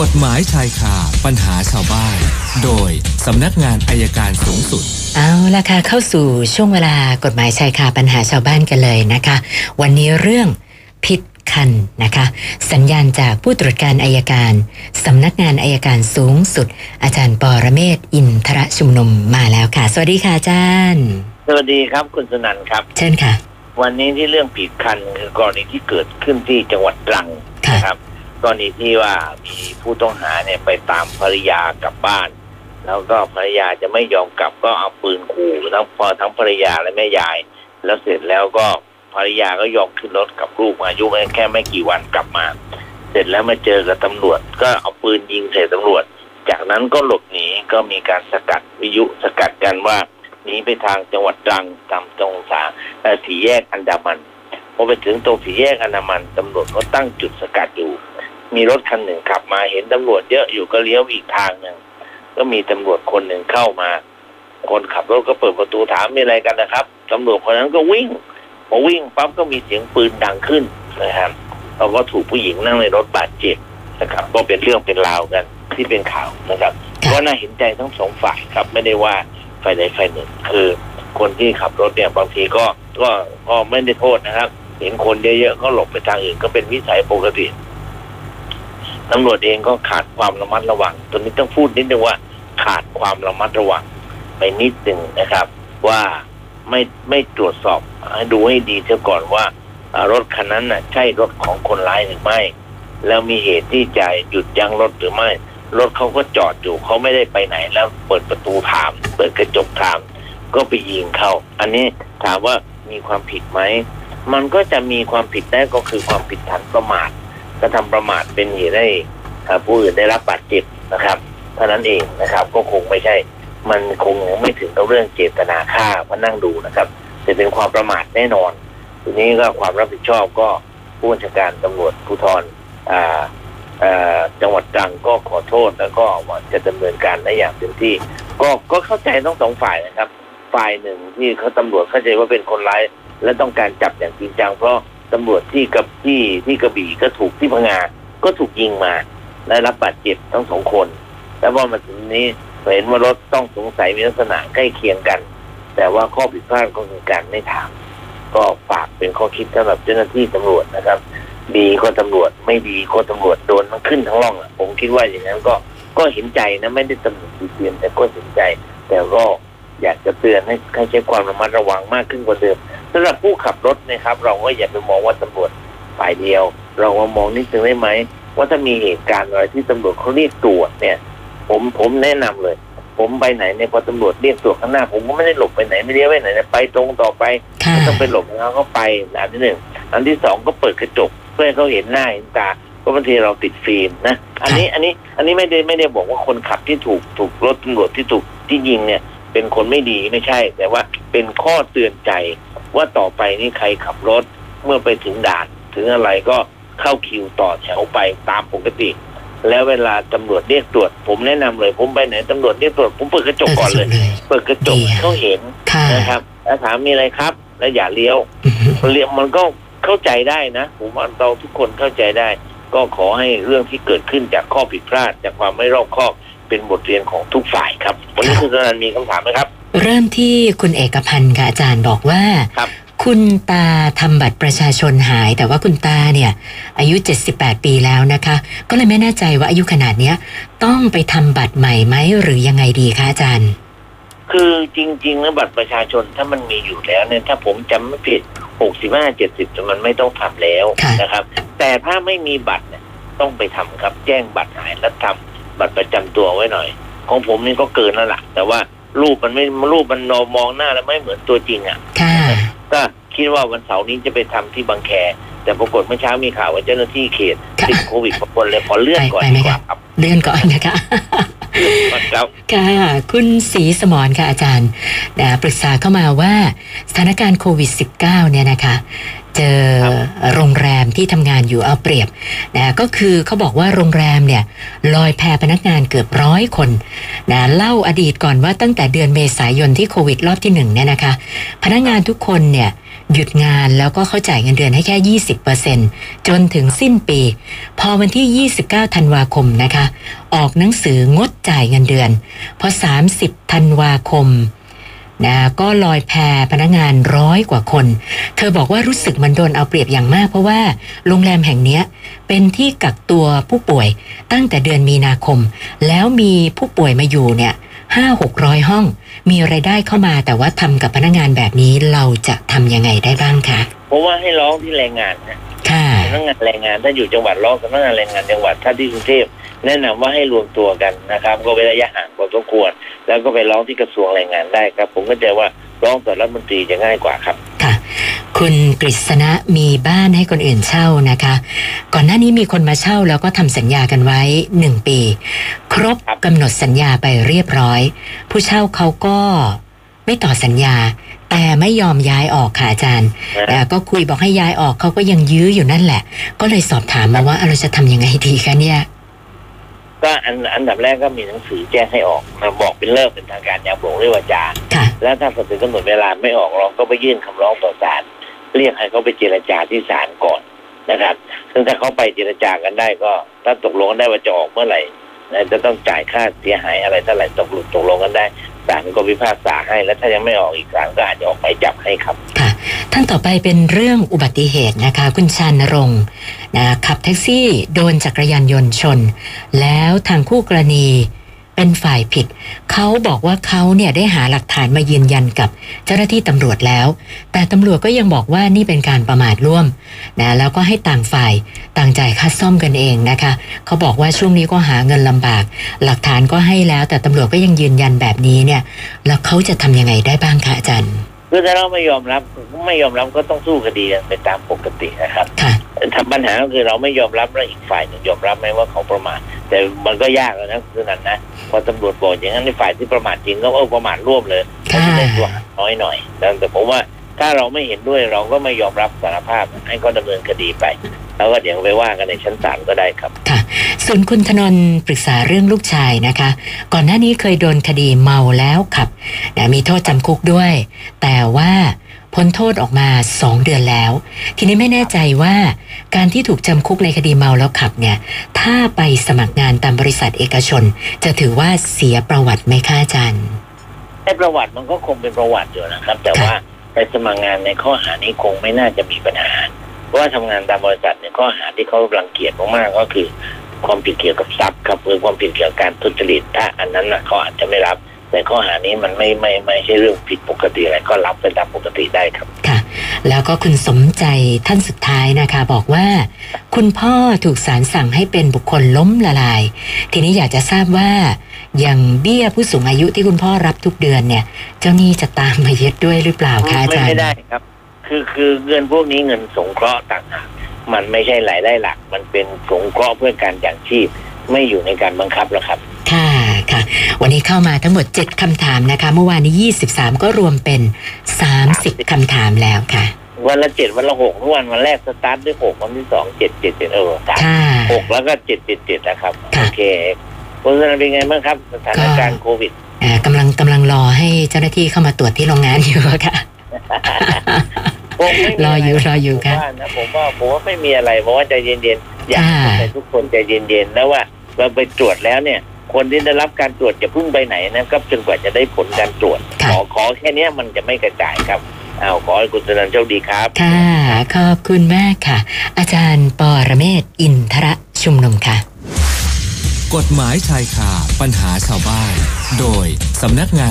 กฎหมายชายคาปัญหาชาวบ้าน โดยสำนักงานอายการสูงสุด เอาละค่ะเข้าสู่ช่วงเวลากฎหมายชายคาปัญหาชาวบ้านกันเลยนะคะ วันนี้เรื่องผิดคันนะคะ สัญญาณจากผู้ตรวจการอายการสำนักงานอายการสูงสุด อาจารย์ปอระเมศวร์อินทรชุมนุมมาแล้วค่ะ สวัสดีค่ะอาจารย์ สวัสดีครับคุณสนันครับ เชิญค่ะ วันนี้ที่เรื่องผิดคันคือกรณีที่เกิดขึ้นที่จังหวัดตรังค่ะนะครับ กรณีที่ว่ามีผู้ต้องหาเนี่ยไปตามภรรยากลับบ้าน แล้วก็ภรรยาจะไม่ยอมกลับก็เอาปืนขู่ทั้งพอทั้งภรรยาและแม่ยาย แล้วเสร็จแล้วก็ภรรยาก็ยอมขึ้นรถกับลูกมาอายุแค่ไม่กี่วันกลับมา เสร็จแล้วมาเจอกับตำรวจ ก็เอาปืนยิงใส่ตำรวจ จากนั้นก็หลบหนีก็มีการสกัดวิยุสกัดกันว่าหนีไปทางจังหวัดตรังตามตรงสาเอ่อสี่แยกอันดามันพอไปถึงตรงสี่แยกอันดามันตำรวจก็ตั้งจุดสกัดอยู่ มีรถคันหนึ่งขับมาเห็นตำรวจเยอะอยู่ก็เลี้ยวอีกทางหนึ่งก็มีตำรวจคนหนึ่งเข้ามา คนขับรถก็เปิดประตูถามมีอะไรกันนะครับตำรวจคนนั้นก็วิ่งพอวิ่งปั๊บก็มีเสียงปืนดังขึ้นนะครับเราก็ถูกผู้หญิงนั่งในรถบาดเจ็บนะครับ ก็เป็นเรื่องเป็นราวกันที่เป็นข่าวนะครับค่ะก็น่าเห็นใจทั้งสองฝ่ายครับ ไม่ได้ว่าฝ่ายใดฝ่ายหนึ่ง คือ คนที่ขับรถเนี่ยบางทีก็ก็ก็ไม่ได้โทษนะครับ เห็นคนเยอะๆก็หลบไปทางอื่นก็เป็นวิสัยปกติ ตำรวจเองก็ขาดความระมัดระวังตัวนี้ต้องพูดนิดนึงว่าขาดความระมัดระวังไปนิดหนึ่งนะครับ ว่าไม่ไม่ตรวจสอบให้ดูให้ดีเสียก่อนว่าอ่ารถคันนั้นน่ะ ใช่รถของคนร้ายหรือไม่ แล้วมีเหตุที่จะหยุดยั้งรถหรือไม่ รถเขาก็จอดอยู่เขาไม่ได้ไปไหนแล้วเปิดประตูถาม เปิดกระจกถาม ก็ไปยิงเขาอันนี้ถามว่ามีความผิดไหมมันก็จะมีความผิดได้ก็คือความผิดฐานประมาท กระทำประมาทเป็นเหตุให้ผู้อื่นได้รับบาดเจ็บนะครับเท่านั้นเองนะครับ ก็คงไม่ใช่ มันคงไม่ถึงกับเรื่องเจตนาฆ่ามานั่งดูนะครับจะเป็นความประมาทแน่นอน ทีนี้ก็ความรับผิดชอบก็ผู้บัญชาการตำรวจภูธรอ่าอ่อจังหวัดตรังก็ขอโทษแล้วก็จะดำเนินการได้อย่างเต็มที่ ก็ก็เข้าใจทั้งสองฝ่ายนะครับ ฝ่ายหนึ่งที่เขาตำรวจเข้าใจว่าเป็นคนร้าย และต้องการจับอย่างจริงจังเพราะ ตำรวจที่กับที่ที่กระบี่ก็ถูกที่พังงา ก็ถูกยิงมาได้รับบาดเจ็บทั้งสองคน แล้วพอมาถึงนี้เห็นว่ารถต้องสงสัยมีลักษณะใกล้เคียงกัน แต่ว่าข้อผิดพลาดก็คือการไม่ถาม ก็ฝากเป็นข้อคิดสำหรับเจ้าหน้าที่ตำรวจนะครับ ดีก็ตำรวจไม่ดีก็ตำรวจโดนมันขึ้นทั้งร่องอะผมคิดว่าอย่างนั้นก็ก็เห็นใจนะไม่ได้ตำหนิติเตียนแต่ก็เห็นใจ แต่ก็อยากจะเตือนให้ใช้ความระมัดระวังมากขึ้นกว่าเดิม สำหรับผู้ขับรถนะครับ เราก็อย่าไปมองว่าตำรวจฝ่ายเดียว เรามามองนิดนึงได้ไหมว่าถ้ามีเหตุการณ์อะไรที่ตำรวจเขาเรียกตรวจเนี่ย ผมผมแนะนำเลย ผมไปไหนเนี่ยพอตำรวจเรียกตรวจข้างหน้า ผมก็ไม่ได้หลบไปไหนไม่เลี้ยวไปไหนนะไปตรงต่อไปค่ะไม่ต้องไปหลบให้เขาก็ไปอันที่หนึ่งอันที่สองก็เปิดกระจกเพื่อให้เขาเห็นหน้าเห็นตาเพราะบางทีเราติดฟิล์มนะอันนี้อันนี้อันนี้ไม่ได้ไม่ได้บอกว่าคนขับที่ถูกถูกรถตำรวจที่ถูกที่ยิงเนี่ย เป็นคนไม่ดีไม่ใช่ แต่ว่าเป็นข้อเตือนใจว่าต่อไปนี่ใครขับรถเมื่อไปถึงด่าน ถึงอะไรก็เข้าคิวต่อแถวไปตามปกติ แล้วเวลาตำรวจเรียกตรวจ ผมแนะนำเลย ผมไปไหนตำรวจเรียกตรวจผมเปิดกระจกก่อนเลย เปิดกระจกให้เขาเห็นค่ะนะครับแล้วถามมีอะไรครับ แล้วอย่าเลี้ยวอือฮึเลี้ยวมันก็เข้าใจได้นะผมว่าเราทุกคนเข้าใจได้ ก็ขอให้เรื่องที่เกิดขึ้นจากข้อผิดพลาดจากความไม่รอบคอบ เป็นบทเรียนของทุกฝ่ายครับ วันนี้คุณสนันมีคำถามไหมครับ เริ่มที่คุณเอกพันธ์ค่ะอาจารย์บอกว่าครับคุณตาทำบัตรประชาชนหาย แต่ว่าคุณตาเนี่ย อายุ 78 ปีแล้วนะคะ ก็เลยไม่แน่ใจว่าอายุขนาดเนี้ย ต้องไปทำบัตรใหม่ไหมหรือยังไงดีคะอาจารย์ คือจริงๆแล้วบัตรประชาชนถ้ามันมีอยู่แล้วเนี่ยถ้าผมจำไม่ผิดหกสิบห้าเจ็ดสิบมันไม่ต้องทำแล้วค่ะนะครับ แต่ถ้าไม่มีบัตรเนี่ยต้องไปทำครับ แจ้งบัตรหายแล้วทำ บัตรประจำตัวไว้หน่อย ของผมนี่ก็เกินแล้วล่ะ แต่ว่ารูปมันไม่รูปมันมองหน้าแล้วไม่เหมือนตัวจริงอะค่ะก็คิดว่าวันเสาร์นี้จะไปทำที่บางแค แต่ปรากฏเมื่อเช้ามีข่าวว่าเจ้าหน้าที่เขตค่ะติดโควิดบางคนเลยขอเลื่อนก่อนไปไหมดีกว่าคะครับเลื่อนก่อนนะคะครับค่ะคุณศรีสมรค่ะอาจารย์นะปรึกษาเข้ามาว่าสถานการณ์โควิด -19 เนี่ยนะคะ เจอโรงแรมที่ทำงานอยู่เอาเปรียบนะก็คือเขาบอกว่าโรงแรมเนี่ยลอยแพพนักงานเกือบร้อยคนนะเล่าอดีตก่อนว่าตั้งแต่เดือนเมษายนที่โควิดรอบที่หนึ่งเนี่ยนะคะ พนักงานทุกคนเนี่ยหยุดงานแล้วก็เขาจ่ายเงินเดือนให้แค่ 20%จนถึงสิ้นปี พอวันที่ 29 ธันวาคมนะคะ ออกหนังสืองดจ่ายเงินเดือน พอ 30 ธันวาคม นะก็ลอยแพพนักงานร้อยกว่าคน เธอบอกว่ารู้สึกมันโดนเอาเปรียบอย่างมาก เพราะว่าโรงแรมแห่งนี้เป็นที่กักตัวผู้ป่วยตั้งแต่เดือนมีนาคม แล้วมีผู้ป่วยมาอยู่เนี่ยห้าหกร้อยห้อง มีไรายได้เข้ามาแต่ว่าทำกับพนักงานแบบนี้เราจะทำยังไงได้บ้างคะเพราะว่าให้ร้องที่แรงงานนะค่ะสำนักงานแรงงานถ้าอยู่จังหวัดร้องสำนักงานแรงงานจังหวัดถ้าที่กรุงเทพแนะนำว่าให้รวมตัวกันนะครับ ก็เว้นระยะห่างพอสมควร แล้วก็ไปร้องที่กระทรวงแรงงานได้ครับ ผมก็จะว่าร้องต่อรัฐมนตรีจะง่ายกว่าครับ ค่ะ คุณกฤษณะมีบ้านให้คนอื่นเช่านะคะ ก่อนหน้านี้มีคนมาเช่าแล้วก็ทำสัญญากันไว้หนึ่งปี ครบครับกำหนดสัญญาไปเรียบร้อย ผู้เช่าเขาก็ไม่ต่อสัญญา แต่ไม่ยอมย้ายออกค่ะอาจารย์นะแต่ก็คุยบอกให้ย้ายออกเขาก็ยังยื้ออยู่นั่นแหละ ก็เลยสอบถามมาว่าเราจะทำยังไงดีคะเนี่ย ก็อันอันดับแรกก็มีหนังสือแจ้งให้ออกมาบอกเป็นเลิกเป็นทางการอย่างบอกด้วยวาจาค่ะแล้วถ้าถึงกำหนดเวลาไม่ออกเราก็ไปยื่นคำร้องต่อศาลเรียกให้เขาไปเจรจาที่ศาลก่อนนะครับซึ่งถ้าเขาไปเจรจากันได้ก็ ถ้าตกลงกันได้ว่าจะออกเมื่อไหร่นะจะต้องจ่ายค่าเสียหายอะไรเท่าไหร่ตกลงตกลงกันได้ ศาลก็พิพากษาให้ แล้วถ้ายังไม่ออกอีกศาลก็อาจจะออกหมายจับให้ครับ ค่ะ ท่านต่อไปเป็นเรื่องอุบัติเหตุนะคะ คุณชานรงค์นะขับแท็กซี่โดนจักรยานยนต์ชน แล้วทางคู่กรณีเป็นฝ่ายผิด เขาบอกว่าเขาเนี่ยได้หาหลักฐานมายืนยันกับเจ้าหน้าที่ตำรวจแล้ว แต่ตำรวจก็ยังบอกว่านี่เป็นการประมาทร่วมนะแล้วก็ให้ต่างฝ่ายต่างจ่ายค่าซ่อมกันเองนะคะเขาบอกว่าช่วงนี้ก็หาเงินลำบาก หลักฐานก็ให้แล้ว แต่ตำรวจก็ยังยืนยันแบบนี้เนี่ย แล้วเขาจะทำยังไงได้บ้างคะอาจารย์คือถ้าเราไม่ยอมรับไม่ยอมรับก็ต้องสู้คดีกันไปตามปกตินะครับค่ะทำปัญหาก็คือเราไม่ยอมรับแล้วอีกฝ่ายหนึ่งยอมรับไหมว่าเขาประมาท แต่มันก็ยากแล้วนะคือนั้นนะพอตำรวจบอกอย่างนั้นในฝ่ายที่ประมาทจริงก็เออประมาทร่วมเลยก็จะได้ตัวน้อยหน่อยแต่แต่ผมว่าถ้าเราไม่เห็นด้วยเราก็ไม่ยอมรับสารภาพให้เขาดำเนินคดีไป แล้วก็เดี๋ยวไปว่ากันในชั้นศาลก็ได้ครับ ค่ะ ส่วนคุณธนนท์ปรึกษาเรื่องลูกชายนะคะ ก่อนหน้านี้เคยโดนคดีเมาแล้วขับนะมีโทษจำคุกด้วย แต่ว่า พ้นโทษออกมาสองเดือนแล้ว ทีนี้ไม่แน่ใจว่าการที่ถูกจำคุกในคดีเมาแล้วขับเนี่ย ถ้าไปสมัครงานตามบริษัทเอกชน จะถือว่าเสียประวัติไหมคะอาจารย์ไอ้ประวัติมันก็คงเป็นประวัติอยู่นะครับ แต่ว่าไปสมัครงานในข้อหานี้คงไม่น่าจะมีปัญหา เพราะว่าทำงานตามบริษัทเนี่ยข้อหาที่เขารังเกียจมากๆก็คือ ความผิดเกี่ยวกับทรัพย์ครับหรือความผิดเกี่ยวกับการทุจริตถ้าอันนั้นนะเขาอาจจะไม่รับ แต่ข้อหานี้มันไม่ไม่ไม่ใช่เรื่องผิดปกติอะไรก็รับไปตามปกติได้ครับค่ะ แล้วก็คุณสมใจท่านสุดท้ายนะคะ บอกว่า คุณพ่อถูกศาลสั่งให้เป็นบุคคลล้มละลาย ทีนี้อยากจะทราบว่าอย่างเบี้ยผู้สูงอายุที่คุณพ่อรับทุกเดือนเนี่ย เจ้าหนี้จะตามมายึดด้วยหรือเปล่าคะอาไม่จารย์ไม่ได้ครับ คือคือเงินพวกนี้เงินสงเคราะห์ต่างหากมันไม่ใช่รายได้หลัก มันเป็นสงเคราะห์เพื่อการอย่างชีพไม่อยู่ในการบังคับแล้วครับ ค่ะ ค่ะ วันนี้เข้ามาทั้งหมด 7คำถามนะคะ เมื่อวานนี้ 23 ก็รวมเป็น 30คำถามแล้วค่ะ วันละเจ็ดวันละหกทุกวันวันแรกสตาร์ทด้วยหกวันที่สองเจ็ดเจ็ดเจ็ดเออสามค่ะหกแล้วก็เจ็ดเจ็ดเจ็ดนะครับค่ะโอเคคุณสนันเป็นไงบ้างครับ สถานการณ์โควิดอ่ากำลังกำลังรอให้เจ้าหน้าที่เข้ามาตรวจที่โรงงานอยู่ค่ะคงไม่มีรออยู่ะไรออยู่ครับผมว่านะผมว่าผมว่าไม่มีอะไรผมว่าใจเย็นๆ อยากค่ะให้ทุกคนใจเย็นๆแล้วว่าเราไปตรวจแล้วเนี่ย คนที่ได้รับการตรวจจะเพิ่งไปไหนนะครับจนกว่าจะได้ผลการตรวจค่ะขอขอแค่เนี้ยมันจะไม่กระจายครับอ้าวขอให้คุณสนันโชคดีครับ ค่ะ ขอบคุณมากค่ะ อาจารย์ปอระเมศวร์อินทระชุมนุมค่ะ กฎหมายชายคาปัญหาชาวบ้าน โดยสำนักงาน